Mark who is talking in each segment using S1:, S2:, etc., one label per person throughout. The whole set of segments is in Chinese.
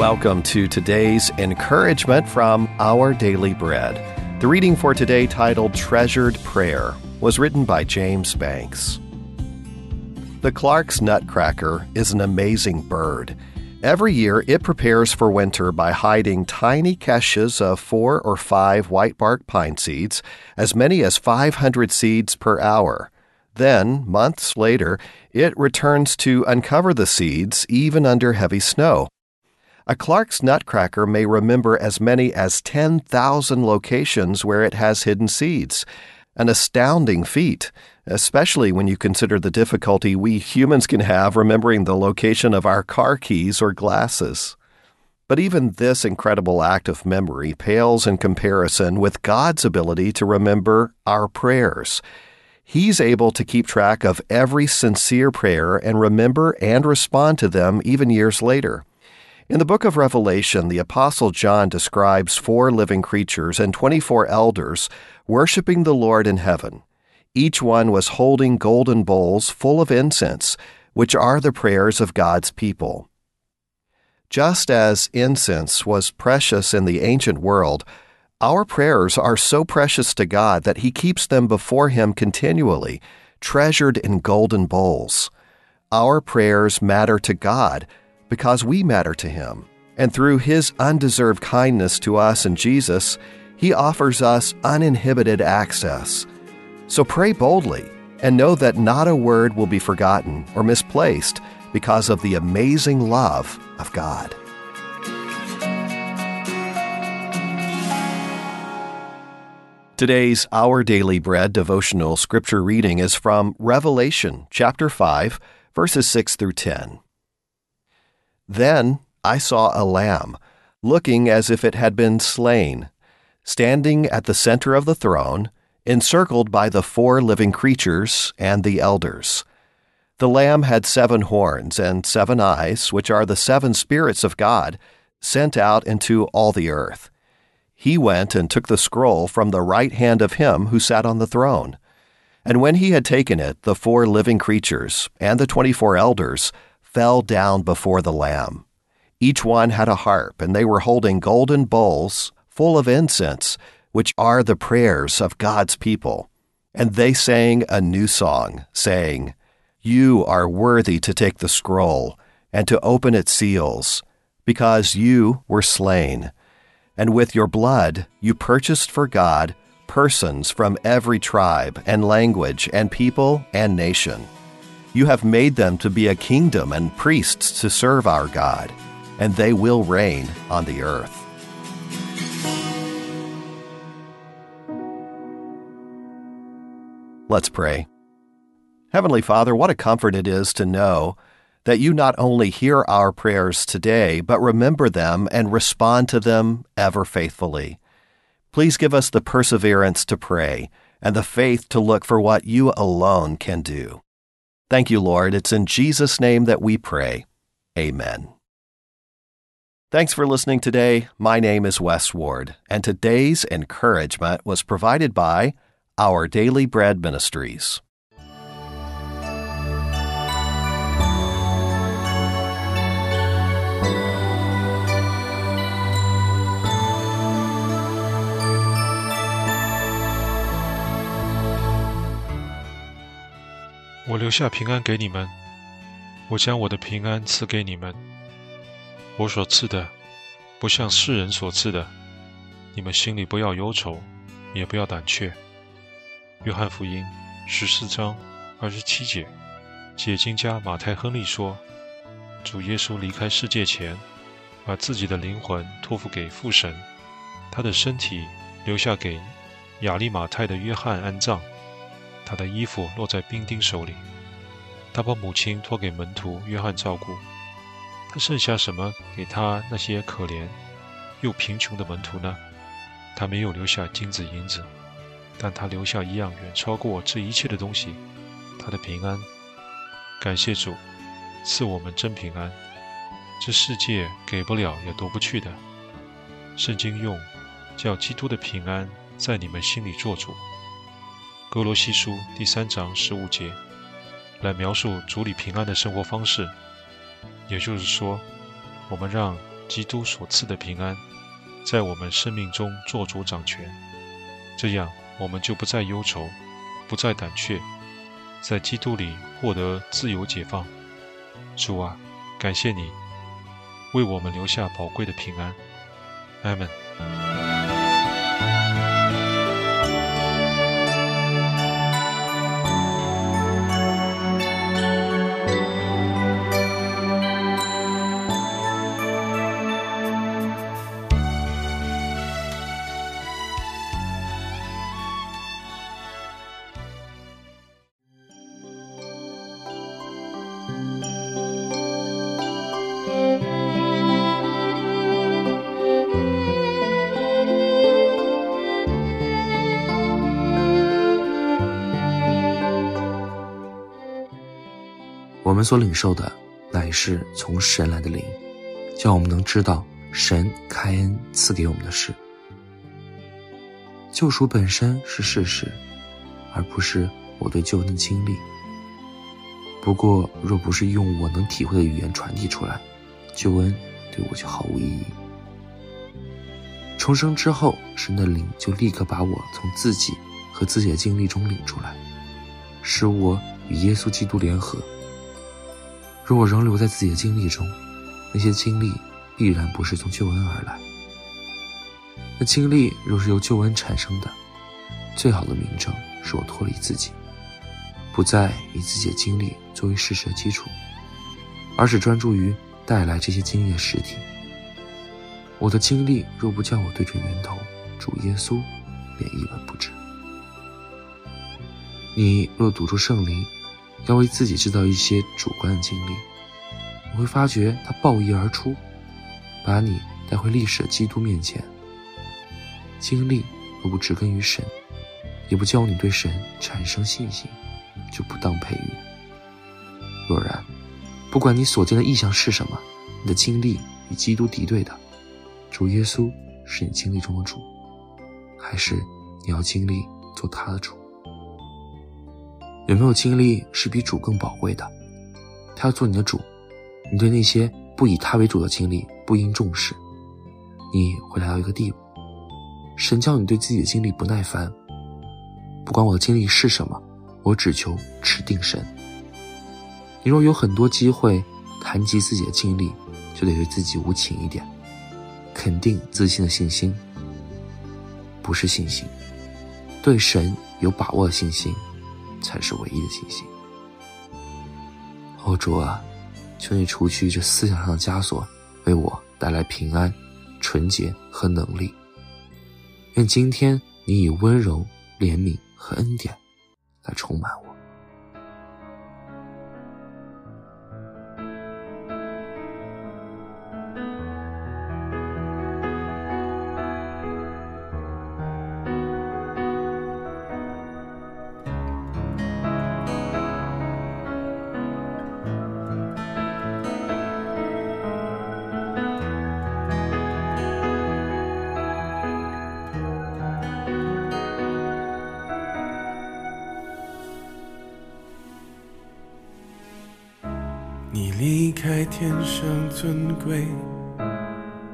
S1: Welcome to today's encouragement from Our Daily Bread. The reading for today, titled Treasured Prayer, was written by James Banks. The Clark's nutcracker is an amazing bird. Every year, it prepares for winter by hiding tiny caches of four or five white bark pine seeds, as many as 500 seeds per hour. Then, months later, it returns to uncover the seeds even under heavy snow. A Clark's nutcracker may remember as many as 10,000 locations where it has hidden seeds. An astounding feat, especially when you consider the difficulty we humans can have remembering the location of our car keys or glasses. But even this incredible act of memory pales in comparison with God's ability to remember our prayers. He's able to keep track of every sincere prayer and remember and respond to them even years later. In the book of Revelation, the Apostle John describes four living creatures and 24 elders worshiping the Lord in heaven. Each one was holding golden bowls full of incense, which are the prayers of God's people. Just as incense was precious in the ancient world, our prayers are so precious to God that He keeps them before Him continually, treasured in golden bowls. Our prayers matter to God because we matter to Him. And through His undeserved kindness to us in Jesus, He offers us uninhibited access. So pray boldly and know that not a word will be forgotten or misplaced because of the amazing love of God. Today's Our Daily Bread devotional scripture reading is from Revelation chapter 5, verses 6 through 10. Then I saw a lamb, looking as if it had been slain, standing at the center of the throne, encircled by the four living creatures and the elders. The lamb had seven horns and seven eyes, which are the seven spirits of God, sent out into all the earth. He went and took the scroll from the right hand of him who sat on the throne. And when he had taken it, the four living creatures and the twenty four elders fell down before the Lamb. Each one had a harp, and they were holding golden bowls full of incense, which are the prayers of God's people. And they sang a new song, saying, You are worthy to take the scroll and to open its seals, because you were slain. And with your blood you purchased for God persons from every tribe and language and people and nation. You have made them to be a kingdom and priests to serve our God, and they will reign on the earth. Let's pray. Heavenly Father, what a comfort it is to know that you not only hear our prayers today, but remember them and respond to them ever faithfully. Please give us the perseverance to pray and the faith to look for what you alone can do. Thank you, Lord. It's in Jesus' name that we pray. Amen. Thanks for listening today. My name is Wes Ward, and today's encouragement was provided by Our Daily Bread Ministries.
S2: 我留下平安给你们，我将我的平安赐给你们。我所赐的，不像世人所赐的。你们心里不要忧愁，也不要胆怯。约翰福音十四章二十七节，解经家马太亨利说：“主耶稣离开世界前，把自己的灵魂托付给父神，他的身体留下给亚利马泰的约翰安葬。”他的衣服落在兵丁手里，他把母亲托给门徒约翰照顾。他剩下什么给他那些可怜又贫穷的门徒呢？他没有留下金子银子，但他留下一样远超过这一切的东西——他的平安。感谢主，赐我们真平安，这世界给不了也夺不去的。圣经用叫基督的平安在你们心里做主。哥罗西书第三章十五节：来描述主里平安的生活方式。也就是说，我们让基督所赐的平安在我们生命中做主掌权，这样我们就不再忧愁，不再胆怯，在基督里获得自由解放。主啊，感谢你为我们留下宝贵的平安。阿门。
S3: 我们所领受的，乃是从神来的灵，叫我们能知道神开恩赐给我们的事。救赎本身是事实，而不是我对救恩的经历。不过，若不是用我能体会的语言传递出来，救恩对我就毫无意义。重生之后，神的灵就立刻把我从自己和自己的经历中领出来，使我与耶稣基督联合。如果仍留在自己的经历中，那些经历必然不是从救恩而来。那经历若是由救恩产生的，最好的明证是我脱离自己，不再以自己的经历作为事实的基础，而是专注于带来这些经历实体。我的经历若不叫我对准源头主耶稣，便一文不值。你若堵住圣灵。要为自己制造一些主观的经历，你会发觉它暴溢而出，把你带回历史的基督面前。经历若不植根于神，也不教你对神产生信心，就不当培育。若然，不管你所见的意象是什么，你的经历与基督敌对的，主耶稣是你经历中的主，还是你要经历做他的主？有没有经历是比主更宝贵的？他要做你的主，你对那些不以他为主的经历不应重视，你会来到一个地步。神叫你对自己的经历不耐烦。不管我的经历是什么，我只求持定神。你若有很多机会谈及自己的经历，就得对自己无情一点，肯定自信的信心不是信心，对神有把握的信心。才是唯一的信心。欧，主啊，求你除去这思想上的枷锁，为我带来平安、纯洁和能力。愿今天你以温柔、怜悯和恩典来充满我。
S4: 离开天上尊贵，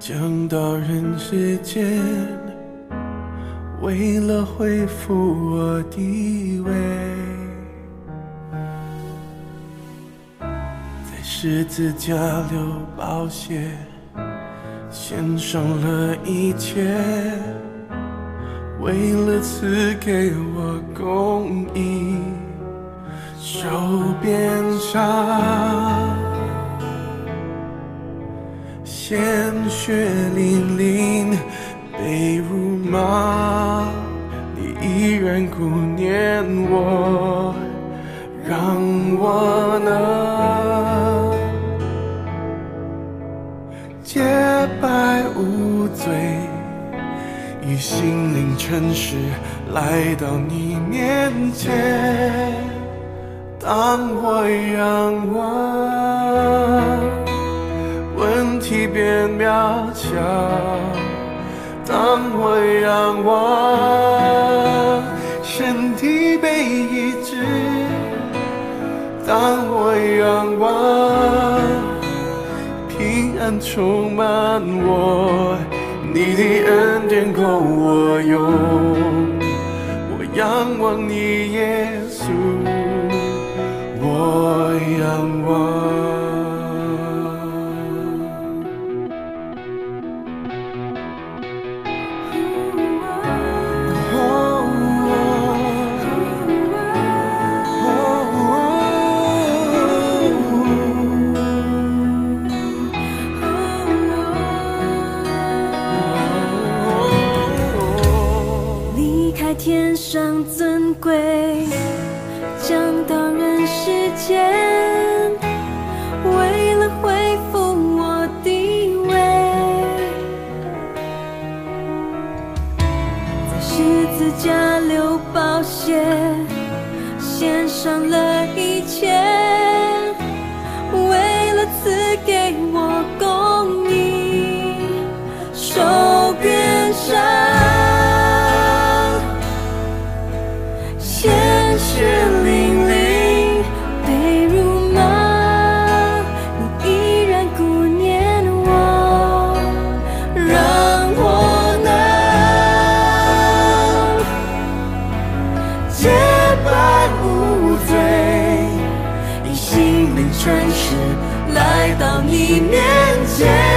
S4: 降到人世间，为了恢复我地位，在十字架流宝血，献上了一切，为了赐给我公义。手边上，鲜血淋淋，被辱骂，你依然顾念我，让我能洁白无罪，以心灵诚实来到你面前。当我仰望，问题变渺小；当我仰望，身体被医治；当我仰望，平安充满我，你的恩典够我用。我仰望你，耶
S5: 献上了一切，为了赐给我供应，受鞭伤。一年前。